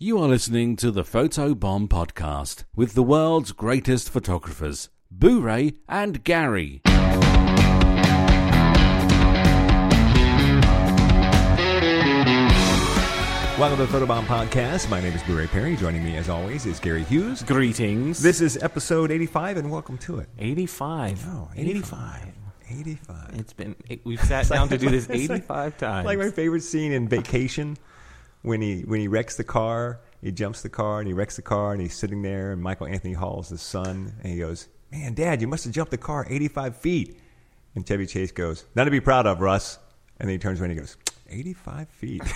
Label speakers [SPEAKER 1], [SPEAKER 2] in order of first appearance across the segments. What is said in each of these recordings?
[SPEAKER 1] You are listening to the Photo Bomb Podcast with the world's greatest photographers, Boo Ray and Gary.
[SPEAKER 2] Welcome to the Photobomb Podcast. My name is Blu-ray Perry. Joining me, as always, is Gary Hughes.
[SPEAKER 3] Greetings.
[SPEAKER 2] This is episode 85, and welcome to it.
[SPEAKER 3] 85.
[SPEAKER 2] Oh,
[SPEAKER 3] 85.
[SPEAKER 2] 85.
[SPEAKER 3] It's been, it, we've sat down to do this
[SPEAKER 2] It's like-
[SPEAKER 3] 85 times.
[SPEAKER 2] Like my favorite scene in Vacation, when he when he wrecks the car, he jumps the car, and he wrecks the car, and he's sitting there, and Michael Anthony Hall is his son, and he goes, "Man, Dad, you must have jumped the car 85 feet." And Chevy Chase goes, "Nothing to be proud of, Russ." And then he turns around and he goes, "85 feet,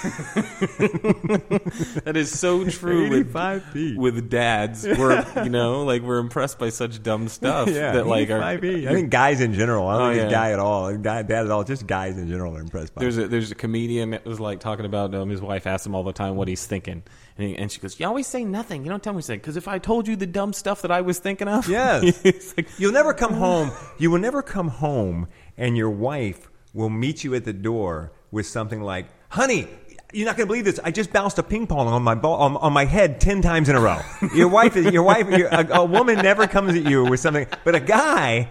[SPEAKER 3] that is so true with,
[SPEAKER 2] 85 feet."
[SPEAKER 3] with dads. We're, you know, like we're impressed by such dumb stuff
[SPEAKER 2] yeah,
[SPEAKER 3] that like are,
[SPEAKER 2] 85 feet. I think guys in general. I don't
[SPEAKER 3] Oh,
[SPEAKER 2] think it's
[SPEAKER 3] yeah.
[SPEAKER 2] guy at all. Guy, dad at all. Just guys in general are impressed by.
[SPEAKER 3] There's
[SPEAKER 2] it.
[SPEAKER 3] a there's a comedian that was like talking about um, his wife asks him all the time what he's thinking, and, he, and she goes, "You always say nothing. You don't tell me anything. Because if I told you the dumb stuff that I was thinking of,
[SPEAKER 2] Yes.
[SPEAKER 3] like,
[SPEAKER 2] You'll never come home. You will never come home, and your wife will meet you at the door with something like, "Honey, you're not going to believe this. I just bounced a ping pong on my ball, on, on my head ten times in a row." Your wife, is your wife, your, a, a woman never comes at you with something, but a guy.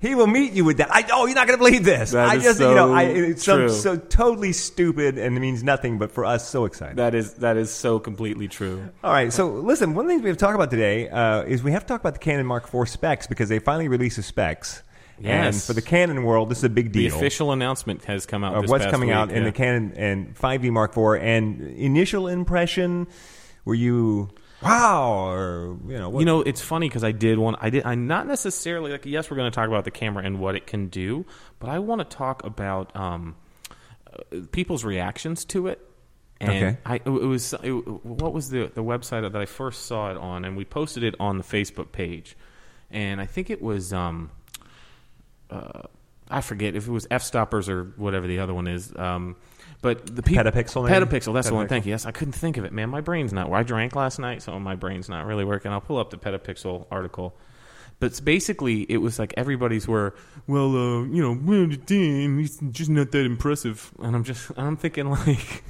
[SPEAKER 2] He will meet you with that. I, oh, you're not going to believe this.
[SPEAKER 3] That
[SPEAKER 2] I just, you know,
[SPEAKER 3] so
[SPEAKER 2] I, it's so, so totally stupid and it means nothing, but for us, so exciting.
[SPEAKER 3] that is that is so completely true.
[SPEAKER 2] All right, so listen, one of the things we have to talk about today uh, is we have to talk about the Canon Mark IV specs because they finally released the specs. And
[SPEAKER 3] Yes.
[SPEAKER 2] for the Canon world, this is a big deal.
[SPEAKER 3] The official announcement has come out.
[SPEAKER 2] of
[SPEAKER 3] this
[SPEAKER 2] what's coming
[SPEAKER 3] week,
[SPEAKER 2] out in the Canon and 5D Mark IV. And initial impression, were you wow or you know what?
[SPEAKER 3] You know, it's funny because I did one I did I not necessarily like yes, we're going to talk about the camera and what it can do, but I want to talk about um, people's reactions to it. And
[SPEAKER 2] Okay.
[SPEAKER 3] I it was it, what was the the website that I first saw it on, and we posted it on the Facebook page, and I think it was um, uh, I forget if it was Fstoppers or whatever the other one is. Um, but the people,
[SPEAKER 2] Petapixel, maybe?
[SPEAKER 3] Petapixel, that's the one. Thank you. Yes, I couldn't think of it, man. My brain's not. I drank last night, so my brain's not really working. I'll pull up the Petapixel article. But basically, it was like everybody's were, well, uh, you know, damn, just not that impressive. And I'm just, I'm thinking like,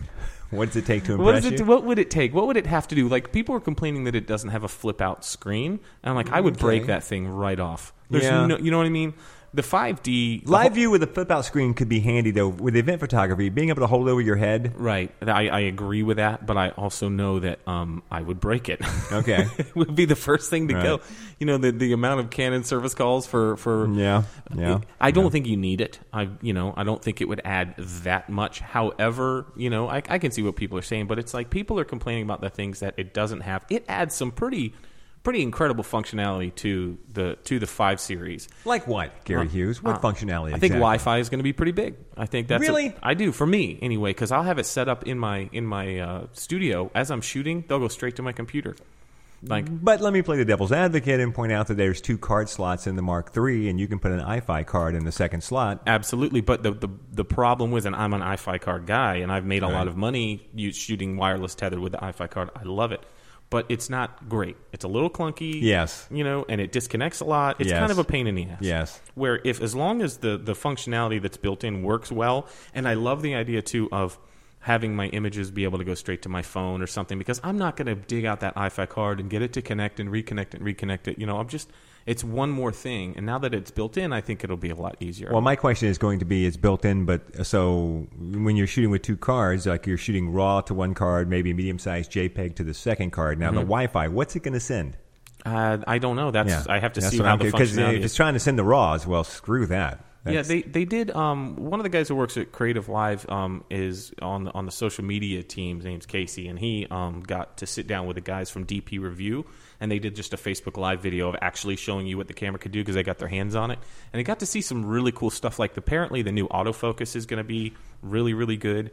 [SPEAKER 2] what does it take to impress
[SPEAKER 3] what it?
[SPEAKER 2] you?
[SPEAKER 3] What would it take? What would it have to do? Like people are complaining that it doesn't have a flip out screen, and I'm like, I would break that thing right off. There's
[SPEAKER 2] Yeah.
[SPEAKER 3] no, you know what I mean? The 5D the
[SPEAKER 2] Live view with a flip out screen could be handy though with event photography, being able to hold it over your head.
[SPEAKER 3] Right, I, I agree with that, but I also know that um, I would break it.
[SPEAKER 2] Okay.
[SPEAKER 3] it would be the first thing to
[SPEAKER 2] Right.
[SPEAKER 3] go. You know, the the amount of Canon service calls for for
[SPEAKER 2] Yeah, yeah.
[SPEAKER 3] I don't think you need it. I you know I don't think it would add that much. However, you know I, I can see what people are saying, but it's like people are complaining about the things that it doesn't have. It adds some pretty pretty incredible functionality to the to the five series.
[SPEAKER 2] Like what, Gary Hughes? What
[SPEAKER 3] Uh,
[SPEAKER 2] functionality?
[SPEAKER 3] I think
[SPEAKER 2] exactly?
[SPEAKER 3] Wi-Fi is going to be pretty big. I think that's
[SPEAKER 2] Really?
[SPEAKER 3] I do for me anyway because I'll have it set up in my in my uh, studio as I'm shooting. They'll go straight to my computer. Like
[SPEAKER 2] But let me play the devil's advocate and point out that there's two card slots in the Mark III, and you can put an Eye-Fi card in the second slot.
[SPEAKER 3] absolutely, but the, the the problem was, and I'm an Eye-Fi card guy, and I've made a
[SPEAKER 2] Right.
[SPEAKER 3] lot of money shooting wireless tethered with the Eye-Fi card. I love it, but it's not great. It's a little clunky.
[SPEAKER 2] Yes.
[SPEAKER 3] you know, and it disconnects a lot. It's
[SPEAKER 2] Yes.
[SPEAKER 3] kind of a pain in the ass.
[SPEAKER 2] Yes.
[SPEAKER 3] where if as long as the the functionality that's built in works well and i love the idea too of having my images be able to go straight to my phone or something because i'm not going to dig out that Eye-Fi card and get it to connect and reconnect and reconnect it you know i'm just it's one more thing and now that it's built in i think it'll be a lot easier
[SPEAKER 2] Well, my question is going to be: it's built in, but so when you're shooting with two cards, like you're shooting RAW to one card, maybe medium-sized JPEG to the second card. Now, the Wi-Fi, what's it going to send?
[SPEAKER 3] uh, i don't know that's
[SPEAKER 2] Yeah,
[SPEAKER 3] i have to
[SPEAKER 2] That's
[SPEAKER 3] see how
[SPEAKER 2] I'm
[SPEAKER 3] the
[SPEAKER 2] because
[SPEAKER 3] functionality
[SPEAKER 2] if
[SPEAKER 3] is.
[SPEAKER 2] it's trying to send the RAWs, well, screw that.
[SPEAKER 3] Yeah, they they did. Um, one of the guys who works at Creative Live um, is on the, on the social media team. His name's Casey, and he um, got to sit down with the guys from DP Review, and they did just a Facebook Live video of actually showing you what the camera could do because they got their hands on it, and they got to see some really cool stuff. Like apparently the new autofocus is going to be really really good.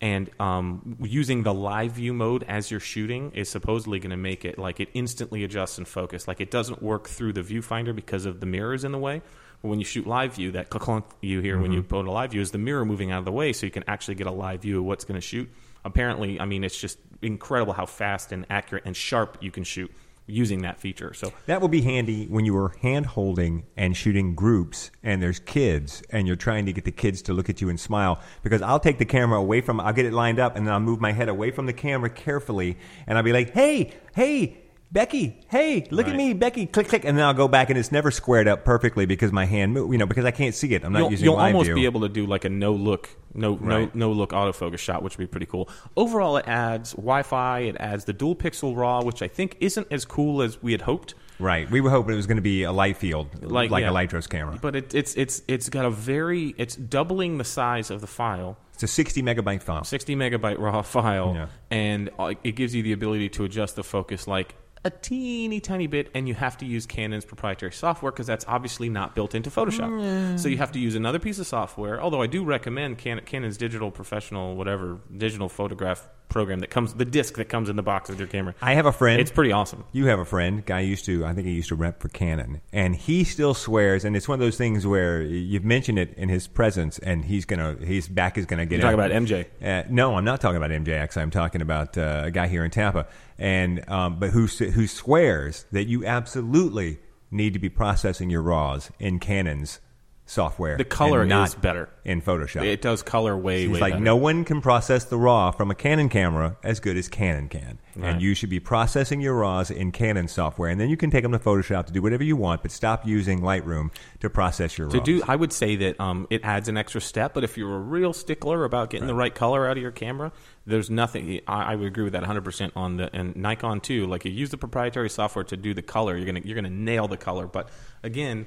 [SPEAKER 3] And um, using the live view mode as you're shooting is supposedly going to make it like it instantly adjusts and focus. Like it doesn't work through the viewfinder because of the mirrors in the way. But when you shoot live view, that clunk you hear when you put a live view is the mirror moving out of the way, so you can actually get a live view of what's going to shoot. Apparently, I mean, it's just incredible how fast and accurate and sharp you can shoot using that feature. So
[SPEAKER 2] That will be handy when you are hand holding and shooting groups and there's kids and you're trying to get the kids to look at you and smile because I'll take the camera away from I'll get it lined up and then I'll move my head away from the camera carefully and I'll be like, "Hey, hey, Becky, hey, look at me, Becky, click, click, and then I'll go back and it's never squared up perfectly because my hand, move, you know, because I can't see it. I'm not
[SPEAKER 3] you'll,
[SPEAKER 2] using
[SPEAKER 3] you'll
[SPEAKER 2] live
[SPEAKER 3] almost
[SPEAKER 2] view.
[SPEAKER 3] be able to do like a no look, no
[SPEAKER 2] Right.
[SPEAKER 3] no no look autofocus shot, which would be pretty cool. Overall, it adds Wi-Fi, it adds the dual pixel RAW, which I think isn't as cool as we had hoped.
[SPEAKER 2] Right. We were hoping it was going to be a light field, like,
[SPEAKER 3] Like- yeah.
[SPEAKER 2] a Lytros camera.
[SPEAKER 3] But it, it's it's it's got a very it's doubling the size of the file,
[SPEAKER 2] It's a 60 megabyte file.
[SPEAKER 3] 60 megabyte raw file,
[SPEAKER 2] Yeah.
[SPEAKER 3] and uh, it gives you the ability to adjust the focus like a teeny tiny bit, and you have to use Canon's proprietary software because that's obviously not built into Photoshop. So you have to use another piece of software. Although I do recommend Can- Canon's digital professional whatever digital photograph program that comes the disc that comes in the box with your camera.
[SPEAKER 2] I have a friend.
[SPEAKER 3] It's pretty awesome.
[SPEAKER 2] You have a friend, guy used to, I think he used to rep for Canon, and he still swears, and it's one of those things where you've mentioned it in his presence, and he's gonna, his back is gonna get.
[SPEAKER 3] You talk
[SPEAKER 2] up.
[SPEAKER 3] about MJ.
[SPEAKER 2] Uh, no, I'm not talking about MJX. I'm talking about uh, a guy here in Tampa, and um, but who who swears that you absolutely need to be processing your RAWs in Canon's software.
[SPEAKER 3] The color
[SPEAKER 2] and not
[SPEAKER 3] is better.
[SPEAKER 2] in Photoshop.
[SPEAKER 3] It does color way
[SPEAKER 2] He's
[SPEAKER 3] way
[SPEAKER 2] like,
[SPEAKER 3] better.
[SPEAKER 2] no one can process the RAW from a Canon camera as good as Canon can.
[SPEAKER 3] Right.
[SPEAKER 2] And you should be processing your RAWs in Canon software. And then you can take them to Photoshop to do whatever you want, but stop using Lightroom to process your
[SPEAKER 3] To
[SPEAKER 2] RAWs.
[SPEAKER 3] do, I would say that um, it adds an extra step. But if you're a real stickler about getting the right color out of your camera, there's nothing. I, I would agree with that 100 percent on the and Nikon too. Like you use the proprietary software to do the color, you're gonna you're gonna nail the color. But again,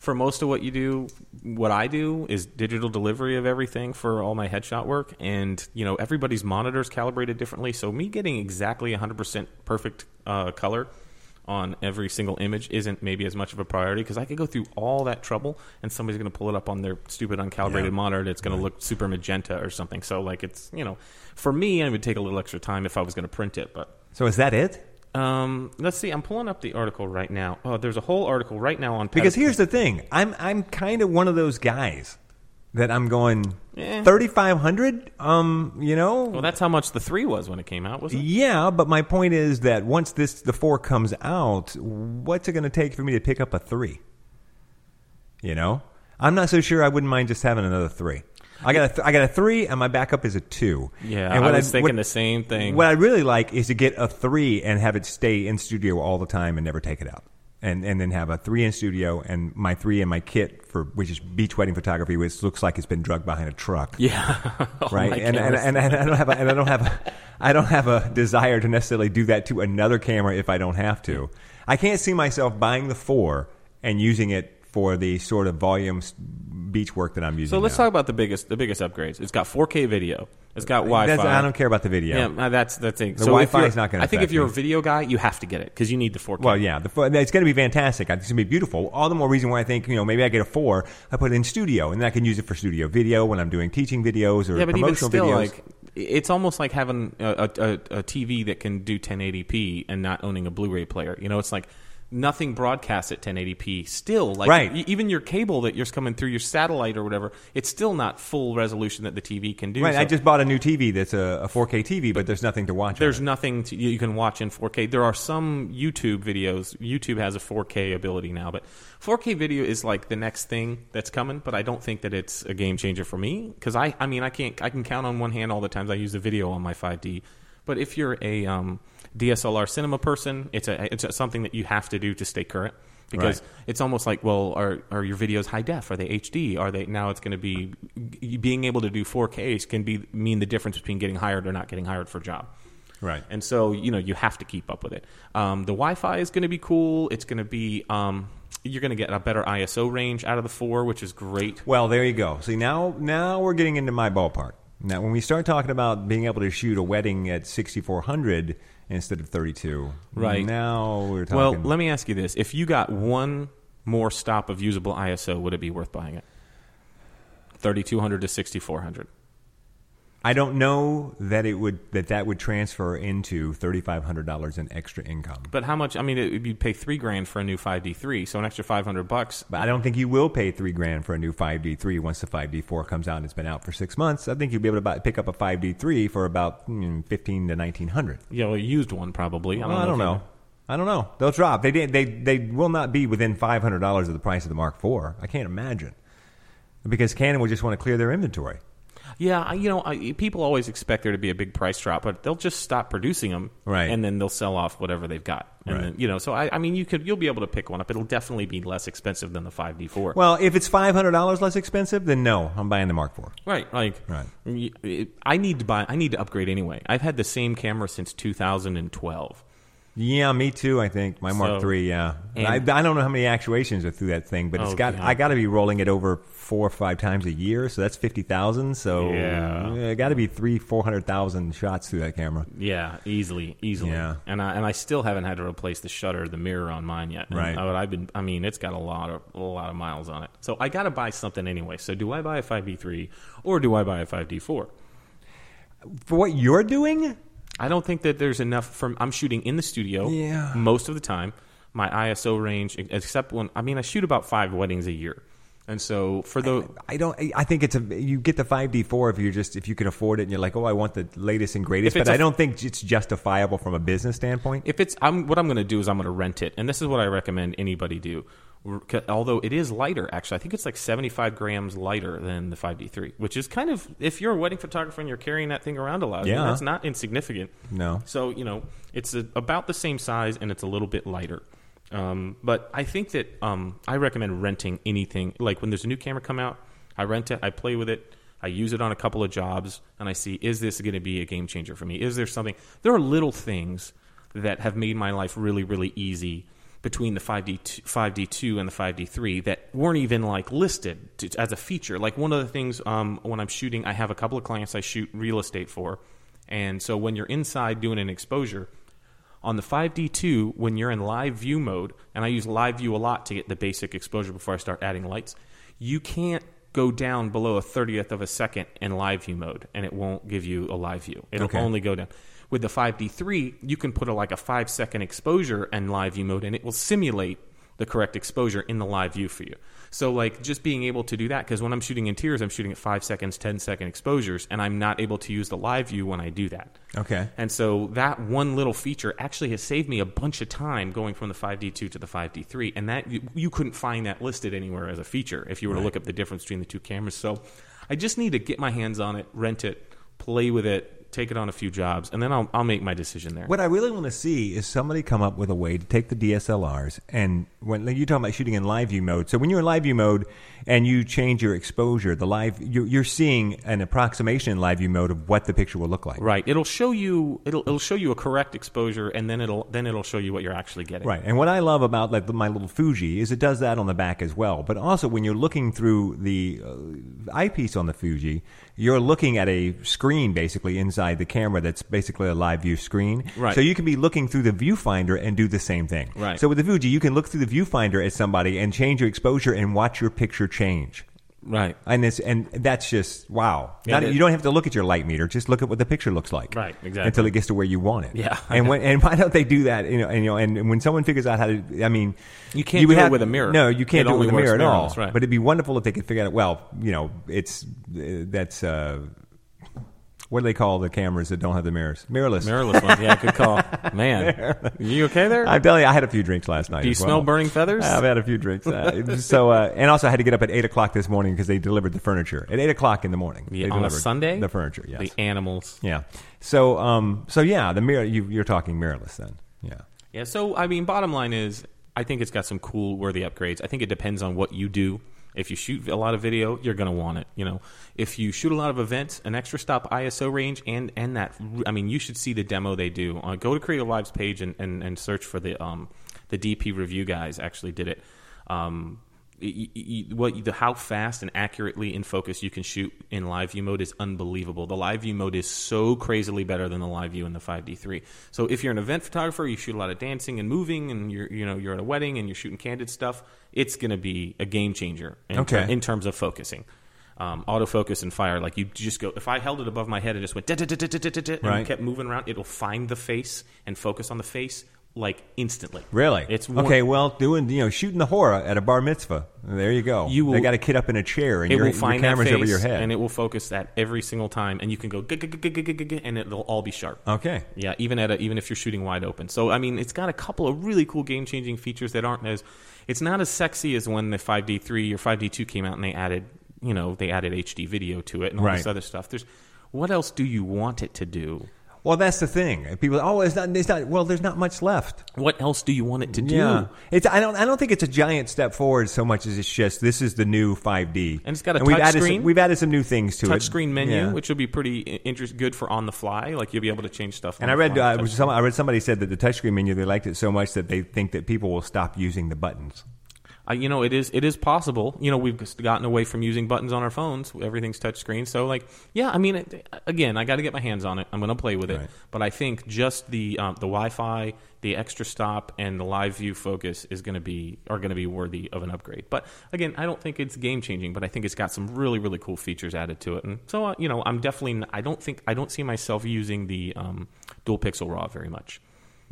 [SPEAKER 3] for most of what you do, what I do is digital delivery of everything for all my headshot work, and you know everybody's monitors calibrated differently. So me getting exactly 100 percent perfect uh, color on every single image isn't maybe as much of a priority because I could go through all that trouble and somebody's going to pull it up on their stupid uncalibrated
[SPEAKER 2] Yeah.
[SPEAKER 3] monitor and it's going to look super magenta or something. So like it's you know, for me, it would take a little extra time if I was going to print it. But
[SPEAKER 2] so is that it?
[SPEAKER 3] Um, let's see, I'm pulling up the article right now. Oh, there's a whole article right now on
[SPEAKER 2] Because here's the thing I'm, I'm kind of one of those guys that I'm going,
[SPEAKER 3] Eh.
[SPEAKER 2] 3500 Um, you know?
[SPEAKER 3] well, that's how much the three was when it came out, was it?
[SPEAKER 2] Yeah, but my point is that once this the four comes out, what's it going to take for me to pick up a three? You know, I'm not so sure. I wouldn't mind just having another three. I got a th- I got a three, and my backup is a two.
[SPEAKER 3] Yeah,
[SPEAKER 2] and
[SPEAKER 3] I was thinking
[SPEAKER 2] what-
[SPEAKER 3] the same thing.
[SPEAKER 2] What I really like is to get a three and have it stay in studio all the time and never take it out. And, and then have a three in studio and my three in my kit for which is beach wedding photography, which looks like it's been drugged behind a truck
[SPEAKER 3] Yeah, All
[SPEAKER 2] oh
[SPEAKER 3] right?
[SPEAKER 2] And, and, and, and I don't have a, and I don't have a, I don't have a desire to necessarily do that to another camera if I don't have to. I can't see myself buying the four and using it for the sort of volume beach work that I'm using.
[SPEAKER 3] so let's
[SPEAKER 2] now.
[SPEAKER 3] talk about the biggest the biggest upgrades. It's got 4K video. It's got Wi-Fi.
[SPEAKER 2] That's, I don't care about the video.
[SPEAKER 3] Yeah, uh, that's that's the thing.
[SPEAKER 2] The
[SPEAKER 3] so
[SPEAKER 2] Wi-Fi is not gonna
[SPEAKER 3] I think if you're
[SPEAKER 2] me.
[SPEAKER 3] a video guy, you have to get it because you need the 4K.
[SPEAKER 2] Well, yeah, the, it's going to be fantastic. It's going to be beautiful. All the more reason why I think you know maybe I get a four. I put it in studio, and then I can use it for studio video when I'm doing teaching videos or
[SPEAKER 3] yeah, but even still,
[SPEAKER 2] videos.
[SPEAKER 3] like it's almost like having a, a, a, a TV that can do 1080p and not owning a Blu-ray player. You know, it's like nothing broadcasts at 1080p. Still, like
[SPEAKER 2] Right.
[SPEAKER 3] e- even your cable that you're coming through your satellite or whatever, it's still not full resolution that the TV can do.
[SPEAKER 2] right, I just bought a new TV that's a, a 4K TV, but there's nothing to watch.
[SPEAKER 3] there's nothing to, you can watch in 4K. There are some YouTube videos. YouTube has a 4K ability now, but 4K video is like the next thing that's coming. But I don't think that it's a game changer for me because I, I mean, I can't, I can count on one hand all the times I use the video on my 5D. But if you're a um, DSLR cinema person, it's a, it's a, something that you have to do to stay current. Because
[SPEAKER 2] Right.
[SPEAKER 3] it's almost like, well, are are your videos high def? Are they HD? Are they now? It's going to be being able to do 4Ks can be mean the difference between getting hired or not getting hired for a job.
[SPEAKER 2] Right.
[SPEAKER 3] And so, you know, you have to keep up with it. Um, the Wi Fi is going to be cool. It's going to be, um, you're going to get a better ISO range out of the four, which is great.
[SPEAKER 2] Well, there you go. See, now now we're getting into my ballpark. Now, when we start talking about being able to shoot a wedding at 6400 instead of 32,
[SPEAKER 3] Right.
[SPEAKER 2] Now we're talking.
[SPEAKER 3] Well, let me ask you this. If you got one more stop of usable ISO, would it be worth buying it? 3200 to 6400.
[SPEAKER 2] I don't know that it would that that would transfer into thirty five hundred dollars in extra income.
[SPEAKER 3] But how much? I mean, it, you'd pay three grand for a new 5D3, so an extra 500 bucks.
[SPEAKER 2] But I don't think you will pay three grand for a new 5D3 once the 5D4 comes out and it's been out for six months. I think you'll be able to buy, pick up a 5D3 for about mm, fifteen to nineteen hundred.
[SPEAKER 3] Yeah, well, a used one probably. I
[SPEAKER 2] Well, I don't
[SPEAKER 3] you-
[SPEAKER 2] know. I don't know. They'll drop. They did- they they will not be within five hundred dollars of the price of the Mark IV. I can't imagine because Canon will just want to clear their inventory.
[SPEAKER 3] Yeah, I- you know, I, people always expect there to be a big price drop, but they'll just stop producing them,
[SPEAKER 2] Right.
[SPEAKER 3] And then they'll sell off whatever they've got, and
[SPEAKER 2] Right.
[SPEAKER 3] then, you know. So I, I mean, you could you'll be able to pick one up. It'll definitely be less expensive than the 5D4.
[SPEAKER 2] Well, if it's five hundred dollars less expensive, then no, I'm buying the Mark IV.
[SPEAKER 3] Right, like
[SPEAKER 2] Right.
[SPEAKER 3] I need to buy. I need to upgrade anyway. I've had the same camera since 2012.
[SPEAKER 2] Yeah, me too. I think my Mark
[SPEAKER 3] So-
[SPEAKER 2] III. Yeah, I, I don't know how many actuations are through that thing, but it's
[SPEAKER 3] Oh,
[SPEAKER 2] got
[SPEAKER 3] God.
[SPEAKER 2] I got to be rolling it over four or five times a year, so that's fifty thousand. So
[SPEAKER 3] Yeah.
[SPEAKER 2] got to be three four hundred thousand shots through that camera.
[SPEAKER 3] Yeah, easily, easily.
[SPEAKER 2] Yeah.
[SPEAKER 3] and I and I still haven't had to replace the shutter, the mirror on mine yet. And
[SPEAKER 2] Right.
[SPEAKER 3] Uh, I, I've been. I mean, it's got a lot of a lot of miles on it. So I got to buy something anyway. So do I buy a 5D3 or do I buy a 5D4?
[SPEAKER 2] For what you're doing,
[SPEAKER 3] I don't think that there's enough from I'm shooting in the studio
[SPEAKER 2] Yeah.
[SPEAKER 3] most of the time. My ISO range except when I mean I shoot about 5 weddings a year. And so for the
[SPEAKER 2] I don't. I think it's a. You get the five D four if you're just if you can afford it and you're like, oh, I want the latest and greatest. But I don't think it's justifiable from a business standpoint.
[SPEAKER 3] if it's I'm what I'm going to do is I'm going to rent it. And this is what I recommend anybody do. Although it is lighter actually. I think it's like 75 grams lighter than the 5D3, which is kind of if you're a wedding photographer and you're carrying that thing around a lot, I mean,
[SPEAKER 2] Yeah.
[SPEAKER 3] that's not insignificant.
[SPEAKER 2] No.
[SPEAKER 3] So, you know, it's a, about the same size and it's a little bit lighter. Um, but I think that um, I recommend renting anything. Like when there's a new camera come out, I rent it, I play with it, I use it on a couple of jobs, and I see is this going to be a game changer for me? Is there something? There are little things that have made my life really, really easy between the 5D 5D2 and the 5D3 that weren't even like listed to, as a feature. Like one of the things um, when I'm shooting, I have a couple of clients I shoot real estate for, and so when you're inside doing an exposure, on the 5D2, when you're in live view mode, and I use live view a lot to get the basic exposure before I start adding lights, you can't go down below a 30th of a second in live view mode, and it won't give you a live view. It'll
[SPEAKER 2] Okay.
[SPEAKER 3] only go down. With the 5D3, you can put a, like a five second exposure in live view mode, and it will simulate the correct exposure in the live view for you. So, like, just being able to do that, because when I'm shooting interiors, I'm shooting at five seconds, 10 second exposures, and I'm not able to use the live view when I do that.
[SPEAKER 2] Okay.
[SPEAKER 3] And so that one little feature actually has saved me a bunch of time going from the 5D2 to the 5D3, and that you, you couldn't find that listed anywhere as a feature if you were to look up the difference between the two cameras. So I just need to get my hands on it, rent it, play with it, take it on a few jobs, and then I'll, I'll make my decision there.
[SPEAKER 2] What I really want to see is somebody come up with a way to take the DSLRs and when like, you're talking about shooting in live view mode. So when you're in live view mode and you change your exposure, the live you're, you're seeing an approximation in live view mode of what the picture will look like.
[SPEAKER 3] Right. It'll show you. It'll it'll show you a correct exposure, and then it'll then it'll show you what you're actually getting.
[SPEAKER 2] Right. And what I love about like my little Fuji is it does that on the back as well. But also when you're looking through the uh, eyepiece on the Fuji, you're looking at a screen basically inside the camera that's basically a live view screen.
[SPEAKER 3] Right.
[SPEAKER 2] So you can be looking through the viewfinder and do the same thing.
[SPEAKER 3] Right.
[SPEAKER 2] So with the Fuji, you can look through the viewfinder at somebody and change your exposure and watch your picture change.
[SPEAKER 3] Right.
[SPEAKER 2] And this and that's just wow.
[SPEAKER 3] Yeah,
[SPEAKER 2] Not- you don't have to look at your light meter; just look at what the picture looks like.
[SPEAKER 3] Right, exactly.
[SPEAKER 2] Until it gets to where you want it.
[SPEAKER 3] Yeah.
[SPEAKER 2] And when and why don't they do that? You know, and, you know, and when someone figures out how to, I mean,
[SPEAKER 3] You can't
[SPEAKER 2] would
[SPEAKER 3] do it with a mirror.
[SPEAKER 2] No, you can't
[SPEAKER 3] It
[SPEAKER 2] do it with a mirror at all.
[SPEAKER 3] right.
[SPEAKER 2] But it'd be wonderful if they could figure out. Well, you know, it's uh, that's uh, what do they call the cameras that don't have the mirrors? Mirrorless.
[SPEAKER 3] Mirrorless ones. Yeah, good call. Man, you okay there?
[SPEAKER 2] I'm telling you, I had a few drinks last night.
[SPEAKER 3] Do you
[SPEAKER 2] well.
[SPEAKER 3] smell burning feathers?
[SPEAKER 2] I've had a few drinks. Uh, so, uh, and also I had to get up at eight o'clock this morning because they delivered the furniture at eight o'clock in the morning.
[SPEAKER 3] Yeah,
[SPEAKER 2] they
[SPEAKER 3] on a Sunday?
[SPEAKER 2] the furniture. Yes.
[SPEAKER 3] The animals.
[SPEAKER 2] yeah. So, um, so yeah, the mirror. You, you're talking mirrorless then. Yeah.
[SPEAKER 3] Yeah, so I mean, bottom line is, I think it's got some cool, worthy upgrades. I think it depends on what you do. If you shoot a lot of video, you're going to want it. You know, if you shoot a lot of events, an extra stop ISO range, and and that, I mean, you should see the demo they do. Uh, go to Creative Live's page and, and, and search for the um the DP review guys actually did it. Um, what the how fast and accurately in focus you can shoot in live view mode is unbelievable. The live view mode is so crazily better than the live view in the 5D3. So if you're an event photographer, you shoot a lot of dancing and moving, and you're you know you're at a wedding and you're shooting candid stuff, it's going to be a game changer in,
[SPEAKER 2] Okay.
[SPEAKER 3] in terms of focusing. Um, autofocus and fire, like you just go. If I held it above my head and just went and kept moving around, it'll find the face and focus on the face like instantly.
[SPEAKER 2] Really?
[SPEAKER 3] It's one-
[SPEAKER 2] okay. Well, doing you know shooting the horror at a bar mitzvah. There you go.
[SPEAKER 3] You will-
[SPEAKER 2] they got a kid up in a chair and
[SPEAKER 3] It
[SPEAKER 2] your,
[SPEAKER 3] will find
[SPEAKER 2] your camera's over your head.
[SPEAKER 3] and it will focus that every single time, and you can go and it'll all be sharp.
[SPEAKER 2] okay.
[SPEAKER 3] Yeah, even at a, even if you're shooting wide open. So I mean, it's got a couple of really cool game changing features that aren't as it's not as sexy as when the 5D3 or 5D2 came out and they added you know they added HD video to it and all this other stuff. There's what else do you want it to do?
[SPEAKER 2] Well, that's the thing. People, oh, it's not. It's not. Well, there's not much left.
[SPEAKER 3] What else do you want it to do?
[SPEAKER 2] Yeah, it's. I don't. I don't think it's a giant step forward so much as it's just this is the new 5D,
[SPEAKER 3] And it's got a
[SPEAKER 2] we've
[SPEAKER 3] touch
[SPEAKER 2] added
[SPEAKER 3] screen.
[SPEAKER 2] Some, we've added some new things to it.
[SPEAKER 3] Touchscreen menu,
[SPEAKER 2] Yeah.
[SPEAKER 3] which will be pretty interest good for on the fly. Like you'll be able to change stuff.
[SPEAKER 2] And I read, uh, some, I read somebody said that the touch screen menu they liked it so much that they think that people will stop using the buttons.
[SPEAKER 3] Uh, you know, it is it is possible. You know, we've gotten away from using buttons on our phones. Everything's touchscreen. So, like, yeah, I mean, it, again, I got to get my hands on it. I'm going to play with it.
[SPEAKER 2] Right.
[SPEAKER 3] But I think just the um, the Wi-Fi, the extra stop, and the live view focus is going to be are going to be worthy of an upgrade. But again, I don't think it's game changing. But I think it's got some really really cool features added to it. And so, uh, you know, I'm definitely. I don't think I don't see myself using the um, dual pixel RAW very much.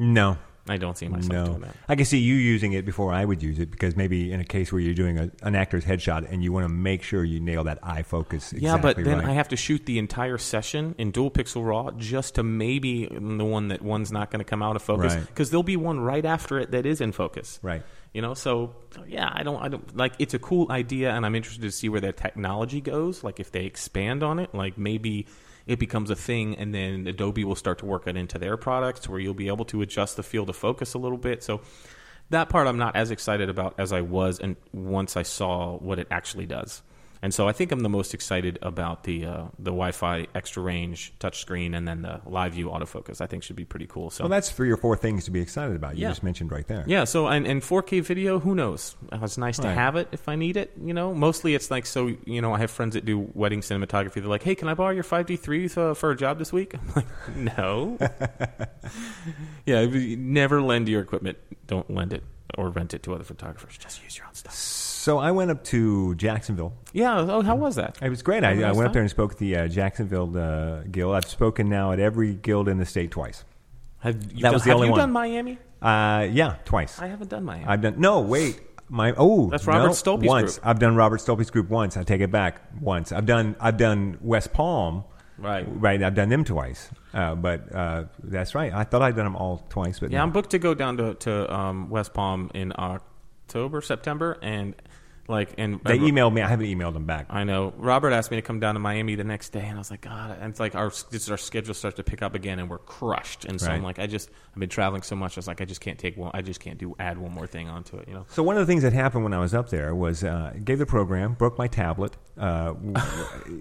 [SPEAKER 2] No,
[SPEAKER 3] I don't see myself
[SPEAKER 2] no.
[SPEAKER 3] doing that.
[SPEAKER 2] I can see you using it before I would use it because maybe in a case where you're doing a, an actor's headshot and you want to make sure you nail that eye focus.
[SPEAKER 3] Yeah, but then
[SPEAKER 2] right.
[SPEAKER 3] I have to shoot the entire session in dual pixel raw just to maybe the one that one's not going to come out of focus
[SPEAKER 2] Right.
[SPEAKER 3] because there'll be one right after it that is in focus.
[SPEAKER 2] Right.
[SPEAKER 3] You know, so so, yeah, I don't, I don't like. It's a cool idea, and I'm interested to see where that technology goes. Like if they expand on it, like maybe it becomes a thing, and then Adobe will start to work it into their products, where you'll be able to adjust the field of focus a little bit. So that part I'm not as excited about as I was, and once I saw what it actually does. And so I think I'm the most excited about the uh, the Wi-Fi extra range touchscreen, and then the live view autofocus. I think should be pretty cool. So
[SPEAKER 2] well, that's three or four things to be excited about. You
[SPEAKER 3] Yeah.
[SPEAKER 2] just mentioned right there.
[SPEAKER 3] yeah, so and, and 4K video, who knows? Uh, It's nice to have it if I need it. You know, mostly it's like so. You know, I have friends that do wedding cinematography. They're like, "Hey, can I borrow your 5D3 for, for a job this week?" I'm like, "No." yeah, never lend your equipment. Don't lend it or rent it to other photographers. Just use your own stuff.
[SPEAKER 2] So I went up to Jacksonville.
[SPEAKER 3] Yeah. Oh, how was that?
[SPEAKER 2] It was great. I, I went up there and spoke at the uh, Jacksonville uh, Guild. I've spoken now at every guild in the state twice.
[SPEAKER 3] Have you
[SPEAKER 2] That
[SPEAKER 3] done,
[SPEAKER 2] was the
[SPEAKER 3] have
[SPEAKER 2] only
[SPEAKER 3] you
[SPEAKER 2] one.
[SPEAKER 3] done Miami?
[SPEAKER 2] Uh, yeah, twice.
[SPEAKER 3] I haven't done Miami.
[SPEAKER 2] I've done no wait. My oh
[SPEAKER 3] That's Robert
[SPEAKER 2] no,
[SPEAKER 3] Stolpe's
[SPEAKER 2] once.
[SPEAKER 3] group.
[SPEAKER 2] I've done Robert Stolpe's group once. I take it back once. I've done I've done West Palm.
[SPEAKER 3] Right.
[SPEAKER 2] Right. I've done them twice. Uh, but uh, that's right. I thought I'd done them all twice. But
[SPEAKER 3] Yeah,
[SPEAKER 2] no.
[SPEAKER 3] I'm booked to go down to to um, West Palm in October, September, and like and
[SPEAKER 2] they emailed me. I haven't emailed them back.
[SPEAKER 3] I know Robert asked me to come down to Miami the next day, and I was like, God, and it's like our this, our schedule starts to pick up again, and we're crushed. And so I'm
[SPEAKER 2] Right.
[SPEAKER 3] like, I just I've been traveling so much, I was like, I just can't take one, I just can't do add one more thing onto it, you know.
[SPEAKER 2] So one of the things that happened when I was up there was uh, gave the program, broke my tablet. Uh, w-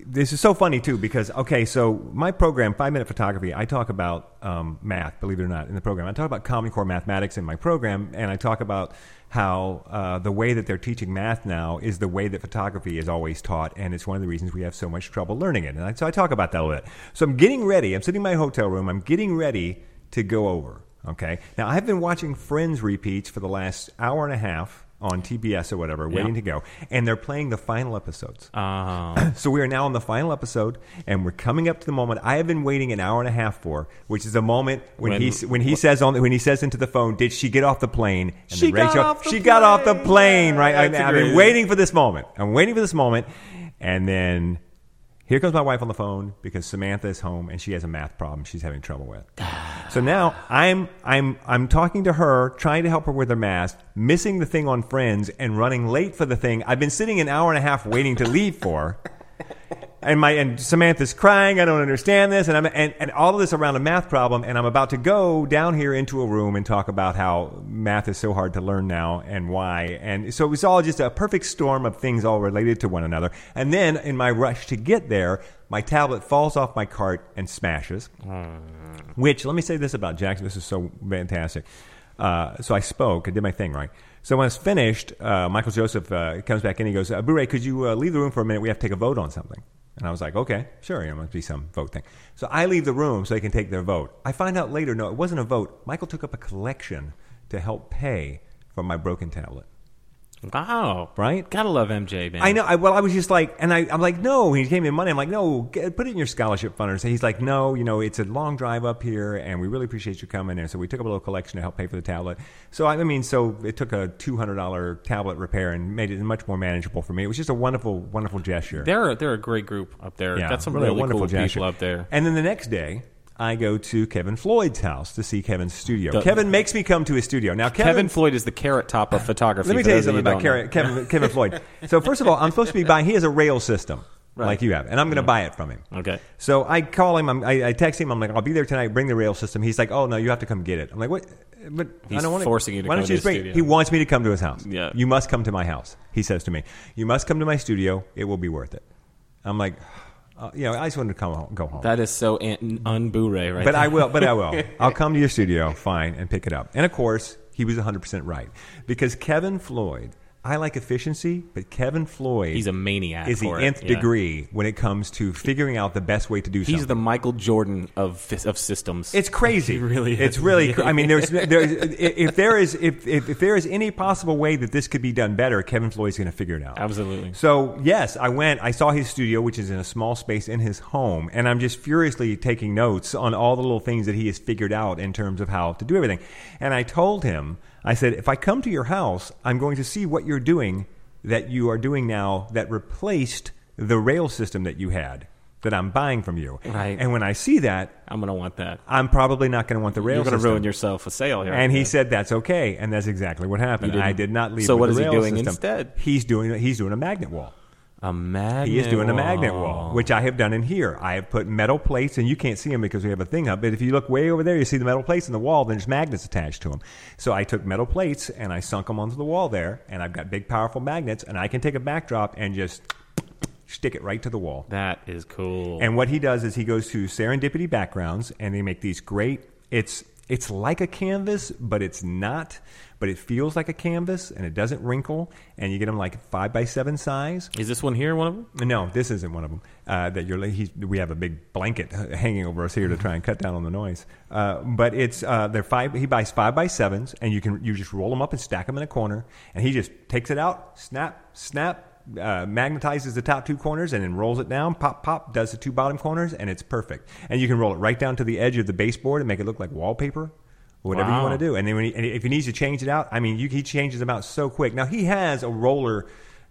[SPEAKER 2] this is so funny too because okay, so my program, Five Minute Photography, I talk about um, math. Believe it or not, in the program, I talk about Common Core mathematics in my program, and I talk about how uh, the way that they're teaching math now is the way that photography is always taught, and it's one of the reasons we have so much trouble learning it. And I, so I talk about that a little bit. So I'm getting ready. I'm sitting in my hotel room. I'm getting ready to go over. Okay. Now I've been watching Friends repeats for the last hour and a half on TBS or whatever, waiting to go, and they're playing the final episodes.
[SPEAKER 3] Um,
[SPEAKER 2] So we are now on the final episode, and we're coming up to the moment I have been waiting an hour and a half for, which is the moment when,
[SPEAKER 3] When-
[SPEAKER 2] he when he says on when he says into the phone, "Did she get off the plane?" And
[SPEAKER 3] She
[SPEAKER 2] then
[SPEAKER 3] got off the
[SPEAKER 2] she got off the
[SPEAKER 3] plane.
[SPEAKER 2] plane, right? I,
[SPEAKER 3] That's a
[SPEAKER 2] I've been
[SPEAKER 3] great-
[SPEAKER 2] waiting for this moment. I'm waiting for this moment, and then. Here comes my wife on the phone because Samantha is home and she has a math problem she's having trouble with. So now I'm I'm I'm talking to her, trying to help her with her math, missing the thing on Friends and running late for the thing I've been sitting an hour and a half waiting to leave for. And my and Samantha's crying. I don't understand this, and I'm and, and all of this around a math problem. And I'm about to go down here into a room and talk about how math is so hard to learn now and why. And so it was all just a perfect storm of things all related to one another. And then in my rush to get there, my tablet falls off my cart and smashes. Which let me say this about Jackson. This is so fantastic. Uh, so I spoke. I did my thing right. So when I was finished, uh, Michael Joseph uh, comes back in. He goes, uh, "Bure, could you uh, leave the room for a minute? We have to take a vote on something." And I was like, "Okay, sure. Know, must be some vote thing." So I leave the room so they can take their vote. I find out later, no, it wasn't a vote. Michael took up a collection to help pay for my broken tablet.
[SPEAKER 3] Wow.
[SPEAKER 2] Right?
[SPEAKER 3] Gotta love MJ, man.
[SPEAKER 2] I know. I, well, I was just like, and I, I'm like, no. He gave me money. I'm like, no, get, put it in your scholarship fund. And he's like, no, you know, it's a long drive up here, and we really appreciate you coming. And so we took up a little collection to help pay for the tablet. So I mean, so it took a two hundred dollar tablet repair and made it much more manageable for me. It was just a wonderful, wonderful gesture.
[SPEAKER 3] They're they're a great group up there. Got some really,
[SPEAKER 2] a wonderful
[SPEAKER 3] cool
[SPEAKER 2] gesture.
[SPEAKER 3] people up there.
[SPEAKER 2] And then the next day. I go to Kevin Floyd's house to see Kevin's studio.
[SPEAKER 3] The-
[SPEAKER 2] Kevin makes me come to his studio. Now,
[SPEAKER 3] Kevin
[SPEAKER 2] Kevin
[SPEAKER 3] Floyd is the carrot top of photography.
[SPEAKER 2] let me tell you something about Kevin. Kevin, Kevin Floyd. So first of all, I'm supposed to be buying. He has a rail system
[SPEAKER 3] Right.
[SPEAKER 2] like you have, and I'm going to buy it from him.
[SPEAKER 3] Okay.
[SPEAKER 2] So I call him. I'm, I, I text him. I'm like, I'll be there tonight. Bring the rail system. He's like, Oh no, you have to come get it. I'm like, What? But I don't want
[SPEAKER 3] forcing you to
[SPEAKER 2] Why
[SPEAKER 3] come
[SPEAKER 2] don't
[SPEAKER 3] to
[SPEAKER 2] you
[SPEAKER 3] his
[SPEAKER 2] just bring?
[SPEAKER 3] studio.
[SPEAKER 2] He wants me to come to his house.
[SPEAKER 3] Yeah.
[SPEAKER 2] You must come to my house. He says to me, You must come to my studio. It will be worth it. I'm like, uh, you know, I just wanted to come home, go home.
[SPEAKER 3] That is so an- un-Bure right
[SPEAKER 2] But
[SPEAKER 3] there.
[SPEAKER 2] I will. But I will. I'll come to your studio, fine, and pick it up. And of course, he was 100 percent right because Kevin Floyd. I like efficiency, but Kevin Floyd
[SPEAKER 3] He's a maniac
[SPEAKER 2] is the
[SPEAKER 3] for it,
[SPEAKER 2] nth
[SPEAKER 3] yeah.
[SPEAKER 2] degree when it comes to figuring out the best way to do something.
[SPEAKER 3] He's the Michael Jordan of of systems.
[SPEAKER 2] It's crazy.
[SPEAKER 3] He really is.
[SPEAKER 2] It's really. cra- I mean, there's, there's if there is if, if if there is any possible way that this could be done better, Kevin Floyd's going to figure it out.
[SPEAKER 3] Absolutely.
[SPEAKER 2] So yes, I went. I saw his studio, which is in a small space in his home, and I'm just furiously taking notes on all the little things that he has figured out in terms of how to do everything. And I told him, I said, if I come to your house, I'm going to see what you're doing that you are doing now that replaced the rail system that you had that I'm buying from you.
[SPEAKER 3] Right.
[SPEAKER 2] And when I see that,
[SPEAKER 3] I'm gonna want that.
[SPEAKER 2] I'm probably not going to want the rail
[SPEAKER 3] You're gonna ruin yourself a sale here.
[SPEAKER 2] And he said that's okay, and that's exactly what happened. I did not leave.
[SPEAKER 3] So what is he doing
[SPEAKER 2] system.
[SPEAKER 3] instead?
[SPEAKER 2] He's doing he's doing a magnet wall.
[SPEAKER 3] A magnet.
[SPEAKER 2] He is doing a magnet
[SPEAKER 3] wall.
[SPEAKER 2] which I have done in here. I have put metal plates, and you can't see them because we have a thing up. But if you look way over there, you see the metal plates in the wall. Then there's magnets attached to them. So I took metal plates and I sunk them onto the wall there, and I've got big, powerful magnets, and I can take a backdrop and just stick it right to the wall.
[SPEAKER 3] That is cool.
[SPEAKER 2] And what he does is he goes to serendipity backgrounds, and they make these great. It's it's like a canvas, but it's not. But it feels like a canvas, and it doesn't wrinkle. And you get them like five by seven size.
[SPEAKER 3] is this one here one of them?
[SPEAKER 2] No, this isn't one of them. Uh, that you're. He's, we have a big blanket hanging over us here to try and cut down on the noise. Uh, but it's uh, they're five. He buys five by sevens, and you can you just roll them up and stack them in a corner, and he just takes it out, snap, snap. Uh, magnetizes the top two corners and then rolls it down. Pop, pop. Does the two bottom corners, and it's perfect. And you can roll it right down to the edge of the baseboard and make it look like wallpaper whatever you want to do. And then when he, and if he needs to change it out, I mean, you, he changes them out so quick. Now he has a roller.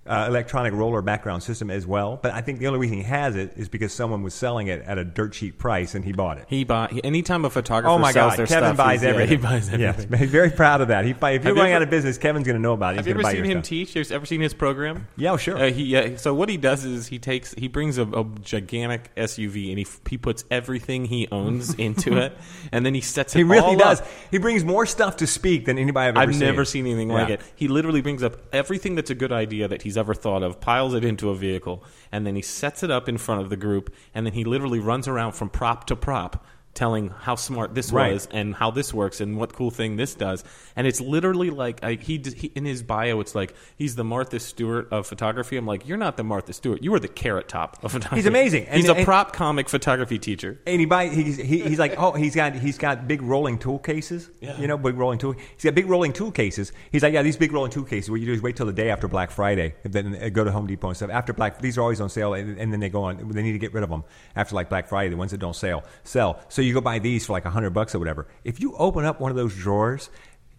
[SPEAKER 2] Uh, electronic roller background system as well, but I think the only reason he has it is because someone was selling it at a dirt cheap price and he bought it.
[SPEAKER 3] He bought. He, anytime a photographer
[SPEAKER 2] Oh my
[SPEAKER 3] sells
[SPEAKER 2] God!
[SPEAKER 3] their
[SPEAKER 2] Kevin
[SPEAKER 3] stuff,
[SPEAKER 2] buys
[SPEAKER 3] he's- yeah,
[SPEAKER 2] everything.
[SPEAKER 3] he buys everything.
[SPEAKER 2] Yes, he's very proud of that. He, if you're
[SPEAKER 3] Have you
[SPEAKER 2] going
[SPEAKER 3] ever-
[SPEAKER 2] out of business, Kevin's going to know about it.
[SPEAKER 3] Have
[SPEAKER 2] He's
[SPEAKER 3] you ever
[SPEAKER 2] gonna buy
[SPEAKER 3] seen
[SPEAKER 2] your
[SPEAKER 3] him
[SPEAKER 2] stuff.
[SPEAKER 3] teach? Have you ever seen his program?
[SPEAKER 2] Yeah, sure.
[SPEAKER 3] Uh, he, uh, so what he does is he takes he brings a, a gigantic SUV and he f- he puts everything he owns into it, and then he sets it. Up.
[SPEAKER 2] He really
[SPEAKER 3] all
[SPEAKER 2] does.
[SPEAKER 3] up.
[SPEAKER 2] He brings more stuff to speak than anybody I've ever
[SPEAKER 3] I've
[SPEAKER 2] seen.
[SPEAKER 3] never seen anything like
[SPEAKER 2] Yeah.
[SPEAKER 3] it. He literally brings up everything that's a good idea that he's ever thought of, piles it into a vehicle, and then he sets it up in front of the group, and then he literally runs around from prop to prop. Telling how smart this
[SPEAKER 2] Right.
[SPEAKER 3] was and how this works and what cool thing this does, and it's literally like I, he, he in his bio, it's like he's the Martha Stewart of photography. I'm like, you're not the Martha Stewart, you are the Carrot Top of photography.
[SPEAKER 2] He's amazing. And-
[SPEAKER 3] he's a
[SPEAKER 2] and-
[SPEAKER 3] prop comic photography teacher.
[SPEAKER 2] And he buy he's he, he's like oh he's got he's got big rolling tool cases
[SPEAKER 3] Yeah.
[SPEAKER 2] you know big rolling tool he's got big rolling tool cases he's like yeah these big rolling tool cases what you do is wait till the day after Black Friday and then uh, go to Home Depot and stuff after Black these are always on sale and, and then they go on they need to get rid of them after like Black Friday the ones that don't sell sell so you go buy these for like a hundred bucks or whatever if you open up one of those drawers.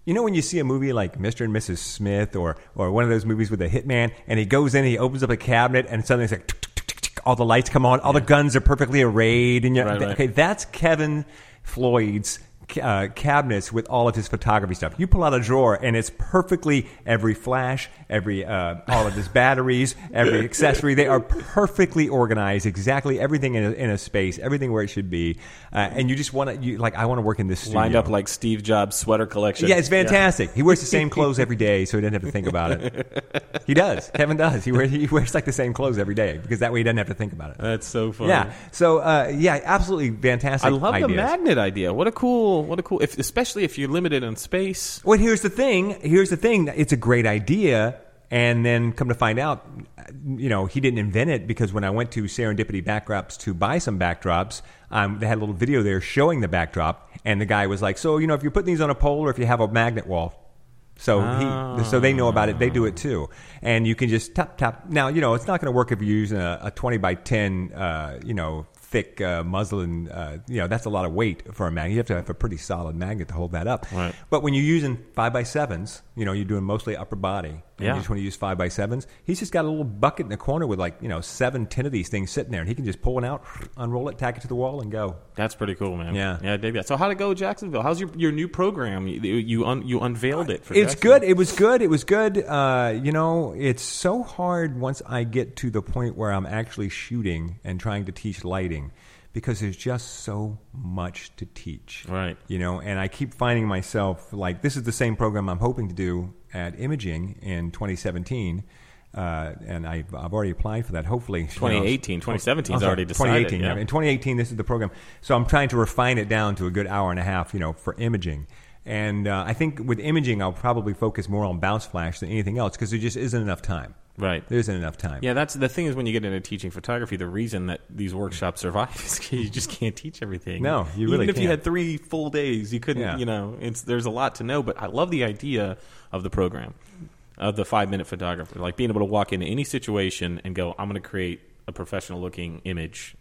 [SPEAKER 2] You know when you see a movie like Mr. and Mrs. Smith or or one of those movies with a hitman and he goes in he opens up a cabinet and suddenly it's like tick, tick, tick, all the lights come on all the guns are perfectly arrayed and you
[SPEAKER 3] Right, right.
[SPEAKER 2] okay that's Kevin Floyd's uh, cabinets with all of his photography stuff. You pull out a drawer and it's perfectly every flash, every uh, all of his batteries, every accessory. They are perfectly organized, exactly everything in a, in a space, everything where it should be. Uh, and you just want to, you like, I want to work in this studio.
[SPEAKER 3] Lined up like Steve Jobs sweater collection.
[SPEAKER 2] Yeah, it's fantastic. He wears the same clothes every day, so he doesn't have to think about it. He does. Kevin does. He wears, he wears like the same clothes every day because that way he doesn't have to think about it.
[SPEAKER 3] That's so funny.
[SPEAKER 2] yeah. So uh, yeah, absolutely fantastic.
[SPEAKER 3] I love the magnet idea. What a cool, what a cool, if, especially if you're limited in space.
[SPEAKER 2] Well, here's the thing. Here's the thing. It's a great idea, and then come to find out, you know, he didn't invent it because when I went to Serendipity Backdrops to buy some backdrops, um, they had a little video there showing the backdrop, and the guy was like, "So, you know, if you're putting these on a pole or if you have a magnet wall." So he, so they know about it. They do it too, and you can just tap tap. Now you know it's not going to work if you're using a, a twenty by ten, uh, you know, thick uh, muslin. Uh, you know, that's a lot of weight for a magnet. You have to have a pretty solid magnet to hold that up.
[SPEAKER 3] Right.
[SPEAKER 2] But when you're using five by sevens, you know, you're doing mostly upper body. And
[SPEAKER 3] Yeah.
[SPEAKER 2] You just want to use five by sevens. He's just got a little bucket in the corner with like you know seven, ten of these things sitting there, and he can just pull one out, unroll it, tack it to the wall, and go.
[SPEAKER 3] That's pretty cool, man.
[SPEAKER 2] Yeah.
[SPEAKER 3] yeah, I dig that. So, how'd it go, Jacksonville? How's your your new program? You you, un, you unveiled it. For
[SPEAKER 2] It's good. It was good. It was good. Uh, you know, it's so hard once I get to the point where I'm actually shooting and trying to teach lighting because there's just so much to teach.
[SPEAKER 3] Right.
[SPEAKER 2] You know, and I keep finding myself like this is the same program I'm hoping to do at Imaging in 2017. Uh, and I've, I've already applied for that. Hopefully, you know,
[SPEAKER 3] 2018, 2017 's
[SPEAKER 2] I'm
[SPEAKER 3] already decided,
[SPEAKER 2] 2018,
[SPEAKER 3] yeah.
[SPEAKER 2] In 2018, this is the program. So I'm trying to refine it down to a good hour and a half, you know, for imaging. And uh, I think with imaging, I'll probably focus more on bounce flash than anything else because there just isn't enough time.
[SPEAKER 3] Right.
[SPEAKER 2] There isn't enough time.
[SPEAKER 3] Yeah, that's the thing is when you get into teaching photography, the reason that these workshops survive is because you just can't teach everything.
[SPEAKER 2] No, you really Even
[SPEAKER 3] if you
[SPEAKER 2] can't.
[SPEAKER 3] had three full days, you couldn't.
[SPEAKER 2] Yeah.
[SPEAKER 3] You know, it's there's a lot to know. But I love the idea of the program, of the five minute photographer, like being able to walk into any situation and go, "I'm going to create a professional looking image."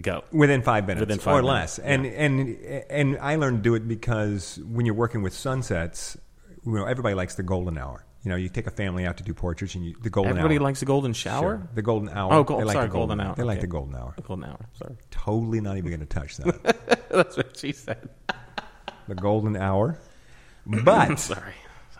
[SPEAKER 3] Go.
[SPEAKER 2] Within five minutes,
[SPEAKER 3] Within five
[SPEAKER 2] or
[SPEAKER 3] minutes,
[SPEAKER 2] less, and and and I learned to do it because when you're working with sunsets, you know everybody likes the golden hour. You know, you take a family out to do portraits, and you, the golden
[SPEAKER 3] Everybody
[SPEAKER 2] hour.
[SPEAKER 3] likes the golden shower.
[SPEAKER 2] Sure. the golden hour.
[SPEAKER 3] Oh,
[SPEAKER 2] They like
[SPEAKER 3] sorry,
[SPEAKER 2] the golden,
[SPEAKER 3] golden hour.
[SPEAKER 2] They like
[SPEAKER 3] Okay.
[SPEAKER 2] the golden hour.
[SPEAKER 3] The Golden hour. Sorry,
[SPEAKER 2] Totally not even going to touch that.
[SPEAKER 3] that's what she said.
[SPEAKER 2] the golden hour. But
[SPEAKER 3] Sorry.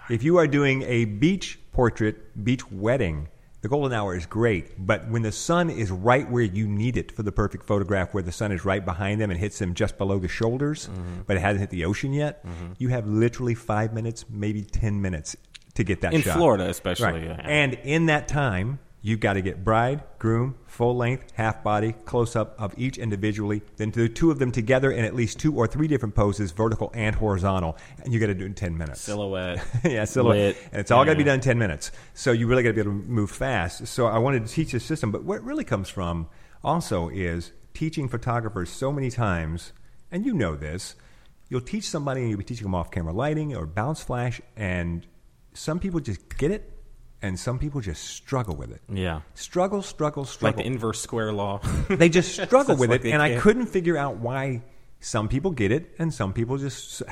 [SPEAKER 2] if you are doing a beach portrait, beach wedding, the golden hour is great. But when the sun is right where you need it for the perfect photograph, where the sun is right behind them and hits them just below the shoulders,
[SPEAKER 3] Mm-hmm.
[SPEAKER 2] but it hasn't hit the ocean yet, you have literally five minutes, maybe 10 minutes to get that
[SPEAKER 3] In
[SPEAKER 2] shot.
[SPEAKER 3] Florida, especially,
[SPEAKER 2] Right.
[SPEAKER 3] yeah.
[SPEAKER 2] And in that time, you've got to get bride, groom, full length, half body, close up of each individually, then the two of them together in at least two or three different poses, vertical and horizontal, and you got to do it in 10 minutes.
[SPEAKER 3] Silhouette.
[SPEAKER 2] yeah, silhouette.
[SPEAKER 3] lit.
[SPEAKER 2] And it's all got to be done in 10 minutes. So you really got to be able to move fast. So I wanted to teach this system. But what it really comes from also is teaching photographers so many times, and you know this, you'll teach somebody and you'll be teaching them off camera lighting or bounce flash, and some people just get it, and some people just struggle with it.
[SPEAKER 3] Yeah.
[SPEAKER 2] Struggle, struggle, struggle.
[SPEAKER 3] Like the inverse square law.
[SPEAKER 2] they just struggle with
[SPEAKER 3] like
[SPEAKER 2] it, and I
[SPEAKER 3] can't-
[SPEAKER 2] couldn't figure out why some people get it and some people just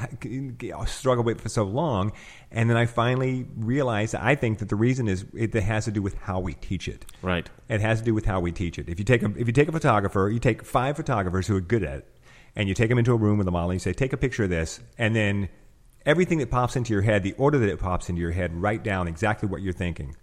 [SPEAKER 2] struggle with it for so long. And then I finally realized I think that the reason is it has to do with how we teach it.
[SPEAKER 3] Right.
[SPEAKER 2] It has to do with how we teach it. If you take a if you take a photographer, you take five photographers who are good at it, and you take them into a room with a model, and you say, "Take a picture of this," and then everything that pops into your head, the order that it pops into your head, write down exactly what you're thinking.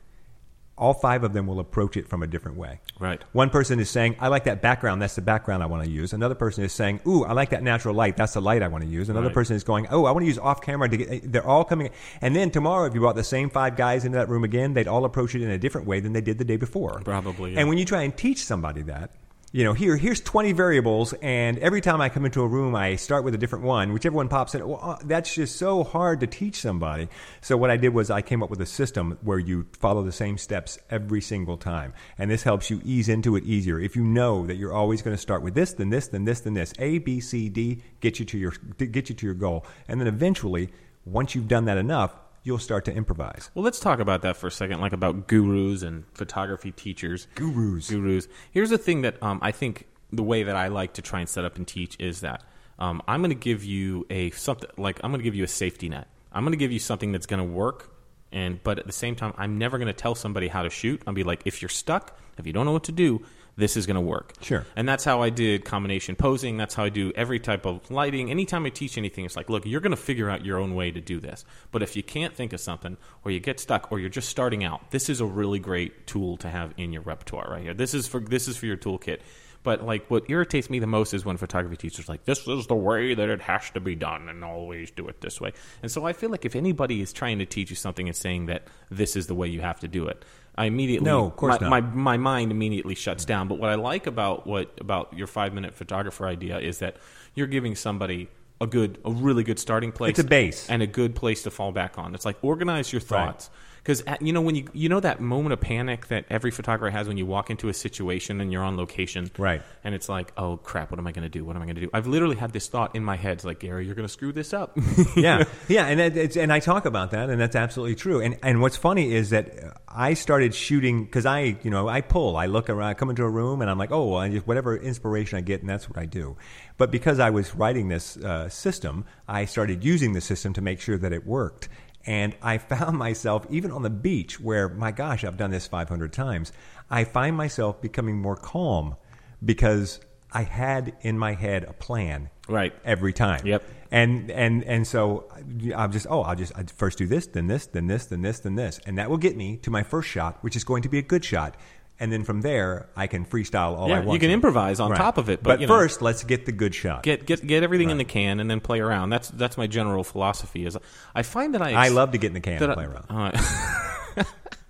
[SPEAKER 2] All five of them will approach it from a different way.
[SPEAKER 3] Right.
[SPEAKER 2] One person is saying, I like that background. That's the background I want to use. Another person is saying, Ooh, I like that natural light. That's the light I want to use. Another
[SPEAKER 3] Right.
[SPEAKER 2] person is going, Oh, I want to use off camera to get. They're all coming. And then tomorrow, if you brought the same five guys into that room again, they'd all approach it in a different way than they did the day before.
[SPEAKER 3] Probably, yeah.
[SPEAKER 2] And when you try and teach somebody that, you know, here, here's 20 variables, and every time I come into a room, I start with a different one. Whichever one pops in, well, uh, that's just so hard to teach somebody. So what I did was I came up with a system where you follow the same steps every single time, and this helps you ease into it easier. If you know that you're always going to start with this, then this, then this, then this, A, B, C, D, get you to your get you to your goal, and then eventually, once you've done that enough, you'll start to improvise.
[SPEAKER 3] Well, let's talk about that for a second, like about gurus and photography teachers.
[SPEAKER 2] Gurus.
[SPEAKER 3] Gurus. Here's the thing that um, I think the way that I like to try and set up and teach is that um, I'm going to give you a something like I'm going to give you a safety net. I'm going to give you something that's going to work, and but at the same time, I'm never going to tell somebody how to shoot. I'll be like, if you're stuck, if you don't know what to do, this is going to work.
[SPEAKER 2] Sure.
[SPEAKER 3] And that's how I did combination posing. That's how I do every type of lighting. Anytime I teach anything, it's like, look, you're going to figure out your own way to do this. But if you can't think of something, or you get stuck, or you're just starting out, this is a really great tool to have in your repertoire right here. This is for this is for your toolkit. But like, what irritates me the most is when photography teachers are like, "This is the way that it has to be done, and always do it this way." And so I feel like if anybody is trying to teach you something and saying that this is the way you have to do it, I immediately
[SPEAKER 2] No, of course
[SPEAKER 3] my,
[SPEAKER 2] not.
[SPEAKER 3] my my mind immediately shuts down. But what I like about what about your five minute photographer idea is that you're giving somebody a good, a really good starting place.
[SPEAKER 2] It's a base.
[SPEAKER 3] and a good place to fall back on. It's like organize your
[SPEAKER 2] Right.
[SPEAKER 3] Because you know when you you know that moment of panic that every photographer has when you walk into a situation and you're on location,
[SPEAKER 2] Right.
[SPEAKER 3] And it's like, oh crap, what am I going to do? What am I going to do? I've literally had this thought in my head, it's like Gary, you're going to screw this up.
[SPEAKER 2] yeah, yeah, and it's, and I talk about that, and that's absolutely true. And and what's funny is that I started shooting because I, you know, I pull, I look around, I come into a room, and I'm like, oh, well, just whatever inspiration I get, and that's what I do. But because I was writing this uh, system, I started using the system to make sure that it worked. And I found myself, even on the beach, where, my gosh, I've done this 500 times, I find myself becoming more calm because I had in my head a plan
[SPEAKER 3] Right.
[SPEAKER 2] every time.
[SPEAKER 3] Yep.
[SPEAKER 2] And and and so I'll just oh I'll just I'd first do this then this then this then this then this and that will get me to my first shot which is going to be a good shot and then from there I can freestyle all
[SPEAKER 3] Yeah,
[SPEAKER 2] I want.
[SPEAKER 3] you can
[SPEAKER 2] to.
[SPEAKER 3] improvise on top of it, but, you know-
[SPEAKER 2] first let's get the good shot.
[SPEAKER 3] get get get everything in the can and then play around. That's that's my general philosophy. Is I find that I
[SPEAKER 2] I love to get in the can and
[SPEAKER 3] I-
[SPEAKER 2] play around.
[SPEAKER 3] uh,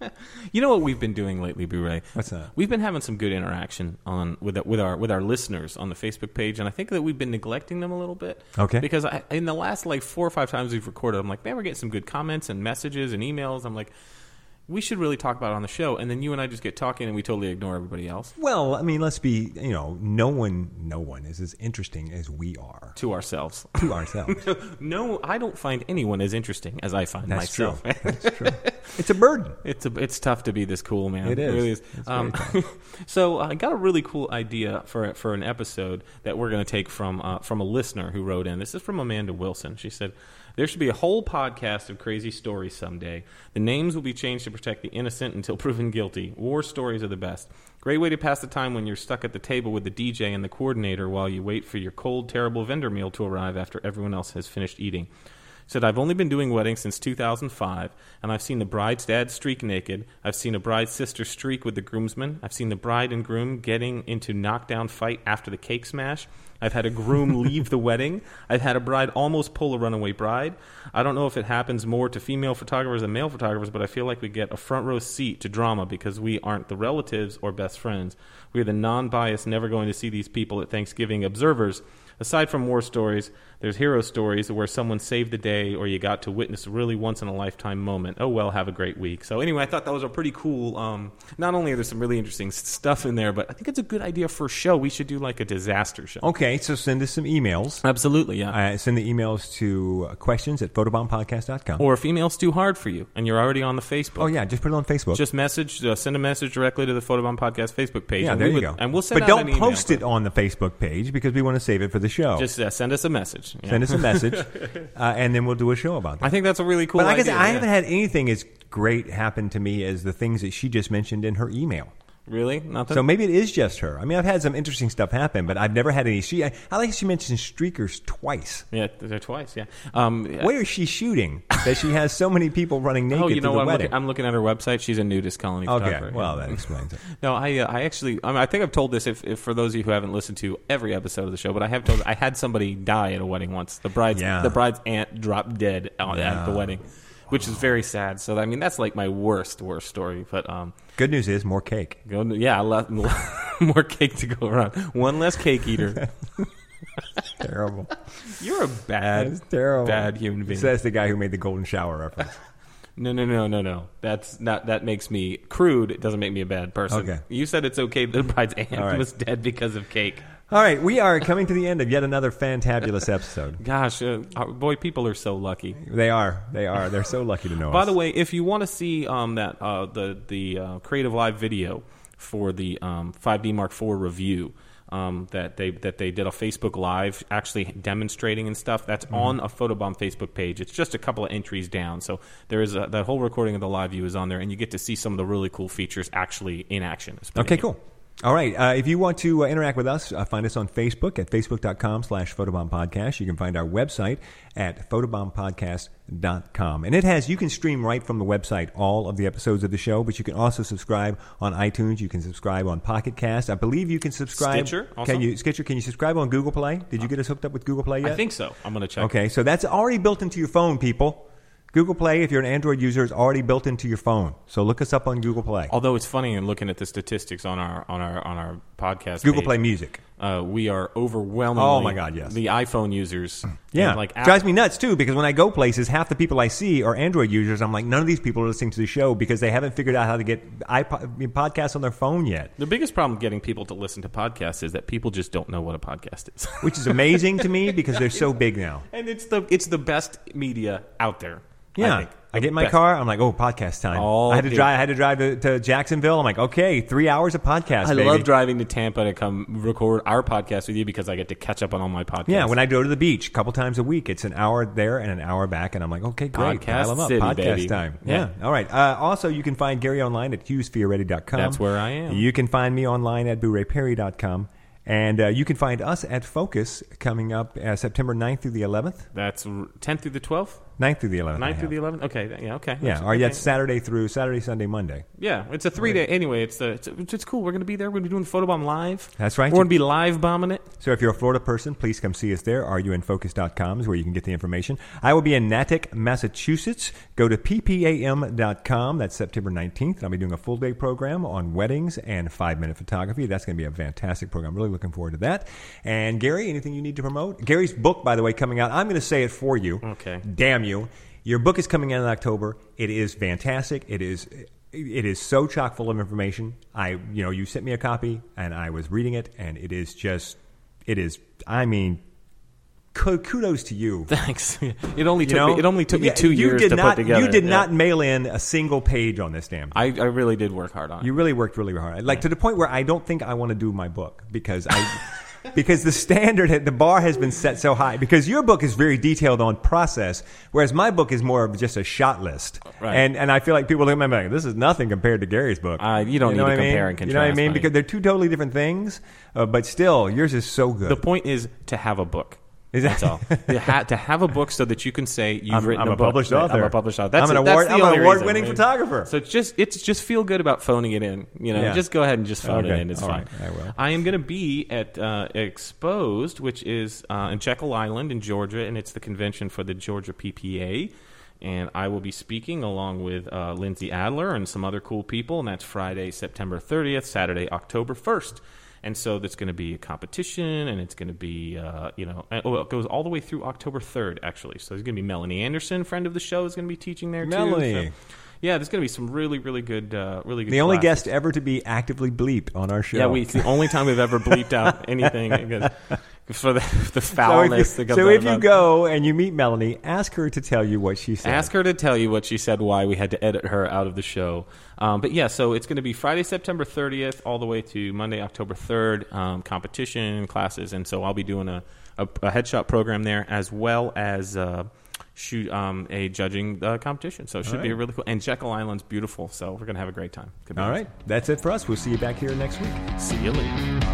[SPEAKER 3] you know what we've been doing lately, Blu-ray?
[SPEAKER 2] What's that?
[SPEAKER 3] We've been having some good interaction on with with our with our listeners on the Facebook page, and I think that we've been neglecting them a little bit.
[SPEAKER 2] Okay.
[SPEAKER 3] Because I, in the last like four or five times we've recorded, I'm like, man, we're getting some good comments and messages and emails. I'm like, we should really talk about it on the show, and then you and I just get talking, and we totally ignore everybody else
[SPEAKER 2] Well, I mean, let's be you know, no one no one is as interesting as we are
[SPEAKER 3] to ourselves.
[SPEAKER 2] to ourselves.
[SPEAKER 3] no, I don't find anyone as interesting as I find
[SPEAKER 2] That's true.
[SPEAKER 3] myself.
[SPEAKER 2] That's true. It's a burden.
[SPEAKER 3] It's a, it's tough to be this cool, man.
[SPEAKER 2] It is.
[SPEAKER 3] really is. Um, so I got a really cool idea for for an episode that we're going to take from uh, from a listener who wrote in. This is from Amanda Wilson. She said there should be a whole podcast of crazy stories someday. The names will be changed to protect the innocent until proven guilty. War stories are the best. Great way to pass the time when you're stuck at the table with the DJ and the coordinator while you wait for your cold, terrible vendor meal to arrive after everyone else has finished eating said I've only been doing weddings since 2005 and I've seen the bride's dad streak naked. I've seen a bride's sister streak with the groomsmen. I've seen the bride and groom getting into knockdown fight after the cake smash. I've had a groom leave the wedding. I've had a bride almost pull a runaway bride. I don't know if it happens more to female photographers than male photographers, but I feel like we get a front row seat to drama because we aren't the relatives or best friends. We are the non biased, never going to see these people at Thanksgiving observers. Aside from war stories, there's hero stories where someone saved the day or you got to witness a really once in a lifetime moment. Oh well, have a great week. So anyway, I thought that was a pretty cool. Um, not only are there some really interesting stuff in there, but I think it's a good idea for a show. We should do like a disaster show.
[SPEAKER 2] Okay, so send us some emails.
[SPEAKER 3] Absolutely, yeah.
[SPEAKER 2] Uh, send the emails to uh, questions at photobombpodcast.com.
[SPEAKER 3] or if email's too hard for you and you're already on the Facebook.
[SPEAKER 2] oh, yeah, just put it on Facebook.
[SPEAKER 3] Just message, uh, send a message directly to the Photobomb Podcast Facebook page.
[SPEAKER 2] yeah, there you
[SPEAKER 3] would-
[SPEAKER 2] go.
[SPEAKER 3] And we'll send
[SPEAKER 2] But don't post it on the Facebook page because we want to save it for the show.
[SPEAKER 3] Just uh, send us a message. Yeah.
[SPEAKER 2] Send us a message, uh, and then we'll do a show about that.
[SPEAKER 3] I think that's a really cool
[SPEAKER 2] but like I
[SPEAKER 3] idea.
[SPEAKER 2] said, I
[SPEAKER 3] yeah.
[SPEAKER 2] haven't had anything as great happen to me as the things that she just mentioned in her email.
[SPEAKER 3] Really? Nothing?
[SPEAKER 2] So maybe it is just her. I mean, I've had some interesting stuff happen, but I've never had any. She, I, I like she mentioned streakers twice.
[SPEAKER 3] yeah, they're twice, yeah. Um,
[SPEAKER 2] Where is she shooting that she has so many people running naked
[SPEAKER 3] Oh, you know
[SPEAKER 2] the
[SPEAKER 3] what? I'm
[SPEAKER 2] wedding?
[SPEAKER 3] looking, I'm looking at her website. She's a nudist colony
[SPEAKER 2] okay,
[SPEAKER 3] photographer.
[SPEAKER 2] well that explains it.
[SPEAKER 3] No, I uh, I actually I, mean, I think I've told this if, if for those of you who haven't listened to every episode of the show, but I have told I had somebody die at a wedding once. The bride's
[SPEAKER 2] Yeah.
[SPEAKER 3] the bride's aunt dropped dead at,
[SPEAKER 2] Yeah.
[SPEAKER 3] at the wedding, which is very sad. So I mean that's like my worst worst story. But um,
[SPEAKER 2] Good news is more cake.
[SPEAKER 3] go yeah, le- more cake to go around. One less cake eater.
[SPEAKER 2] Terrible.
[SPEAKER 3] You're a bad
[SPEAKER 2] terrible.
[SPEAKER 3] bad human being.
[SPEAKER 2] So that's the guy who made the golden shower reference.
[SPEAKER 3] No, no, no, no, no. That's not. That makes me crude. It doesn't make me a bad person.
[SPEAKER 2] Okay.
[SPEAKER 3] You said it's okay. that The bride's aunt
[SPEAKER 2] right.
[SPEAKER 3] was dead because of cake.
[SPEAKER 2] All right, we are coming to the end of yet another fantabulous episode.
[SPEAKER 3] Gosh, uh, boy, people are so lucky.
[SPEAKER 2] They are. They are. They're so lucky to know us.
[SPEAKER 3] By
[SPEAKER 2] us.
[SPEAKER 3] the way, if you want to see um, that uh, the the uh, creative live video for the um, 5D Mark IV review um, that they that they did a Facebook Live, actually demonstrating and stuff, that's
[SPEAKER 2] Mm-hmm.
[SPEAKER 3] on a Photobomb Facebook page. It's just a couple of entries down, so there is a, that whole recording of the live view is on there, and you get to see some of the really cool features actually in action.
[SPEAKER 2] Okay, cool. All right. Uh, if you want to uh, interact with us, uh, find us on Facebook at facebook.com slash photobomb podcast. You can find our website at photobombpodcast.com. And it has, you can stream right from the website all of the episodes of the show, but you can also subscribe on iTunes. You can subscribe on Pocket Cast. I believe you can subscribe.
[SPEAKER 3] Stitcher also?
[SPEAKER 2] Can you, Stitcher, can you subscribe on Google Play? Did you get us hooked up with Google Play yet?
[SPEAKER 3] I think so. I'm going to check.
[SPEAKER 2] Okay, so that's already built into your phone, people. Google Play, if you're an Android user, is already built into your phone. So look us up on Google Play.
[SPEAKER 3] Although it's funny in looking at the statistics on our on our on our podcast.
[SPEAKER 2] Google
[SPEAKER 3] page.
[SPEAKER 2] Play Music.
[SPEAKER 3] Uh, we are overwhelmingly.
[SPEAKER 2] Oh, my God, yes.
[SPEAKER 3] The iPhone users.
[SPEAKER 2] Yeah,
[SPEAKER 3] like
[SPEAKER 2] drives me nuts too because when I go places, half the people I see are Android users. I'm like, none of these people are listening to the show because they haven't figured out how to get iPod, podcasts on their phone yet.
[SPEAKER 3] The biggest problem getting people to listen to podcasts is that people just don't know what a podcast is.
[SPEAKER 2] Which is amazing to me because they're so big now.
[SPEAKER 3] and it's the it's the best media out there. I,
[SPEAKER 2] Yeah,
[SPEAKER 3] think.
[SPEAKER 2] I, get in my
[SPEAKER 3] Best.
[SPEAKER 2] car. I'm like, oh, podcast time.
[SPEAKER 3] All
[SPEAKER 2] I had to
[SPEAKER 3] day.
[SPEAKER 2] drive. I had to drive to, to Jacksonville. I'm like, okay, three hours of podcast.
[SPEAKER 3] I
[SPEAKER 2] baby.
[SPEAKER 3] love driving to Tampa to come record our podcast with you because I get to catch up on all my podcasts.
[SPEAKER 2] Yeah, when I go to the beach a couple times a week, it's an hour there and an hour back, and I'm like, okay, great,
[SPEAKER 3] Podcast
[SPEAKER 2] up,
[SPEAKER 3] city,
[SPEAKER 2] podcast
[SPEAKER 3] baby.
[SPEAKER 2] time.
[SPEAKER 3] Yeah.
[SPEAKER 2] Yeah, all right. Uh, also, you can find Gary online at hughesfearready.com.
[SPEAKER 3] That's where I am.
[SPEAKER 2] You can find me online at bourayperry.com. And uh, you can find us at Focus coming up uh, September 9th through the 11th.
[SPEAKER 3] That's 10th through the 12th?
[SPEAKER 2] 9th through the 11th. I
[SPEAKER 3] 9th through the 11th? Okay, yeah, okay.
[SPEAKER 2] Yeah, or
[SPEAKER 3] okay.
[SPEAKER 2] that's Saturday through Saturday, Sunday, Monday.
[SPEAKER 3] Yeah, it's a three day. Anyway, it's uh, the it's, it's cool. We're going to be there. We're going to be doing the photobomb live.
[SPEAKER 2] That's right.
[SPEAKER 3] We're going to be live bombing it.
[SPEAKER 2] So if you're a Florida person, please come see us there. RUNFocus.com is where you can get the information. I will be in Natick, Massachusetts. Go to ppam.com. That's September 19th. I'll be doing a full day program on weddings and five minute photography. That's going to be a fantastic program. Really looking forward to that. And Gary, anything you need to promote? Gary's book, by the way, coming out. I'm going to say it for you.
[SPEAKER 3] Okay.
[SPEAKER 2] Damn you. Your book is coming out in October. It is fantastic. It is it is so chock full of information. I you know, you sent me a copy and I was reading it and it is just it is I mean kudos to you.
[SPEAKER 3] Thanks. It only
[SPEAKER 2] You
[SPEAKER 3] took
[SPEAKER 2] know?
[SPEAKER 3] me. It only took me
[SPEAKER 2] Yeah,
[SPEAKER 3] two
[SPEAKER 2] you
[SPEAKER 3] years
[SPEAKER 2] did
[SPEAKER 3] to
[SPEAKER 2] not,
[SPEAKER 3] put together.
[SPEAKER 2] You did
[SPEAKER 3] Yeah.
[SPEAKER 2] not mail in a single page on this damn.
[SPEAKER 3] I, I really did work hard on it.
[SPEAKER 2] You really worked really hard. Like to the point where I don't think I want to do my book because I because the standard the bar has been set so high because your book is very detailed on process whereas my book is more of just a shot list.
[SPEAKER 3] Right.
[SPEAKER 2] And and I feel like people look at me like this is nothing compared to Gary's book.
[SPEAKER 3] Uh, you don't need
[SPEAKER 2] know
[SPEAKER 3] to
[SPEAKER 2] I mean?
[SPEAKER 3] compare and
[SPEAKER 2] You know what I mean? Because they're two totally different things, uh, but still yours is so good.
[SPEAKER 3] The point is to have a book. That's all. to, ha- to have a book so that you can say you've
[SPEAKER 2] I'm-
[SPEAKER 3] written
[SPEAKER 2] I'm
[SPEAKER 3] a,
[SPEAKER 2] a
[SPEAKER 3] book.
[SPEAKER 2] published
[SPEAKER 3] Right,
[SPEAKER 2] author.
[SPEAKER 3] I'm a published author. That's
[SPEAKER 2] I'm an
[SPEAKER 3] it. That's
[SPEAKER 2] award-
[SPEAKER 3] the
[SPEAKER 2] I'm an
[SPEAKER 3] only
[SPEAKER 2] award-winning
[SPEAKER 3] reason.
[SPEAKER 2] photographer.
[SPEAKER 3] So it's just it's just feel good about phoning it in. You know,
[SPEAKER 2] Yeah.
[SPEAKER 3] just go ahead and just phone it
[SPEAKER 2] Okay.
[SPEAKER 3] in. It's
[SPEAKER 2] All
[SPEAKER 3] fine.
[SPEAKER 2] right. I will.
[SPEAKER 3] I am going to be at uh, Exposed, which is uh, in Jekyll Island in Georgia, and it's the convention for the Georgia PPA. And I will be speaking along with uh, Lindsay Adler and some other cool people, and that's Friday, September 30th, Saturday, October 1st. And so there's going to be a competition, and it's going to be, uh, you know, oh, it goes all the way through October 3rd, actually. So there's going to be Melanie Anderson, friend of the show, is going to be teaching there
[SPEAKER 2] Melanie.
[SPEAKER 3] too. So, yeah, there's going to be some really, really good, uh, really good.
[SPEAKER 2] the only guest ever to be actively bleeped on our show.
[SPEAKER 3] Yeah, we, it's the only time we've ever bleeped out anything because for the, the
[SPEAKER 2] So
[SPEAKER 3] foulness
[SPEAKER 2] if, you, so if you go and you meet Melanie, ask her to tell you what she said.
[SPEAKER 3] Ask her to tell you what she said, why we had to edit her out of the show. Um, but yeah, so it's going to be Friday, September 30th, all the way to Monday, October 3rd, um, competition classes. And so I'll be doing a, a, a headshot program there as well as uh, shoot um, a judging uh, competition. So it should be
[SPEAKER 2] right.
[SPEAKER 3] really cool. And Jekyll Island's beautiful, so we're going to have a great time. Be
[SPEAKER 2] All
[SPEAKER 3] awesome.
[SPEAKER 2] right, that's it for us. We'll see you back here next week.
[SPEAKER 3] See you later.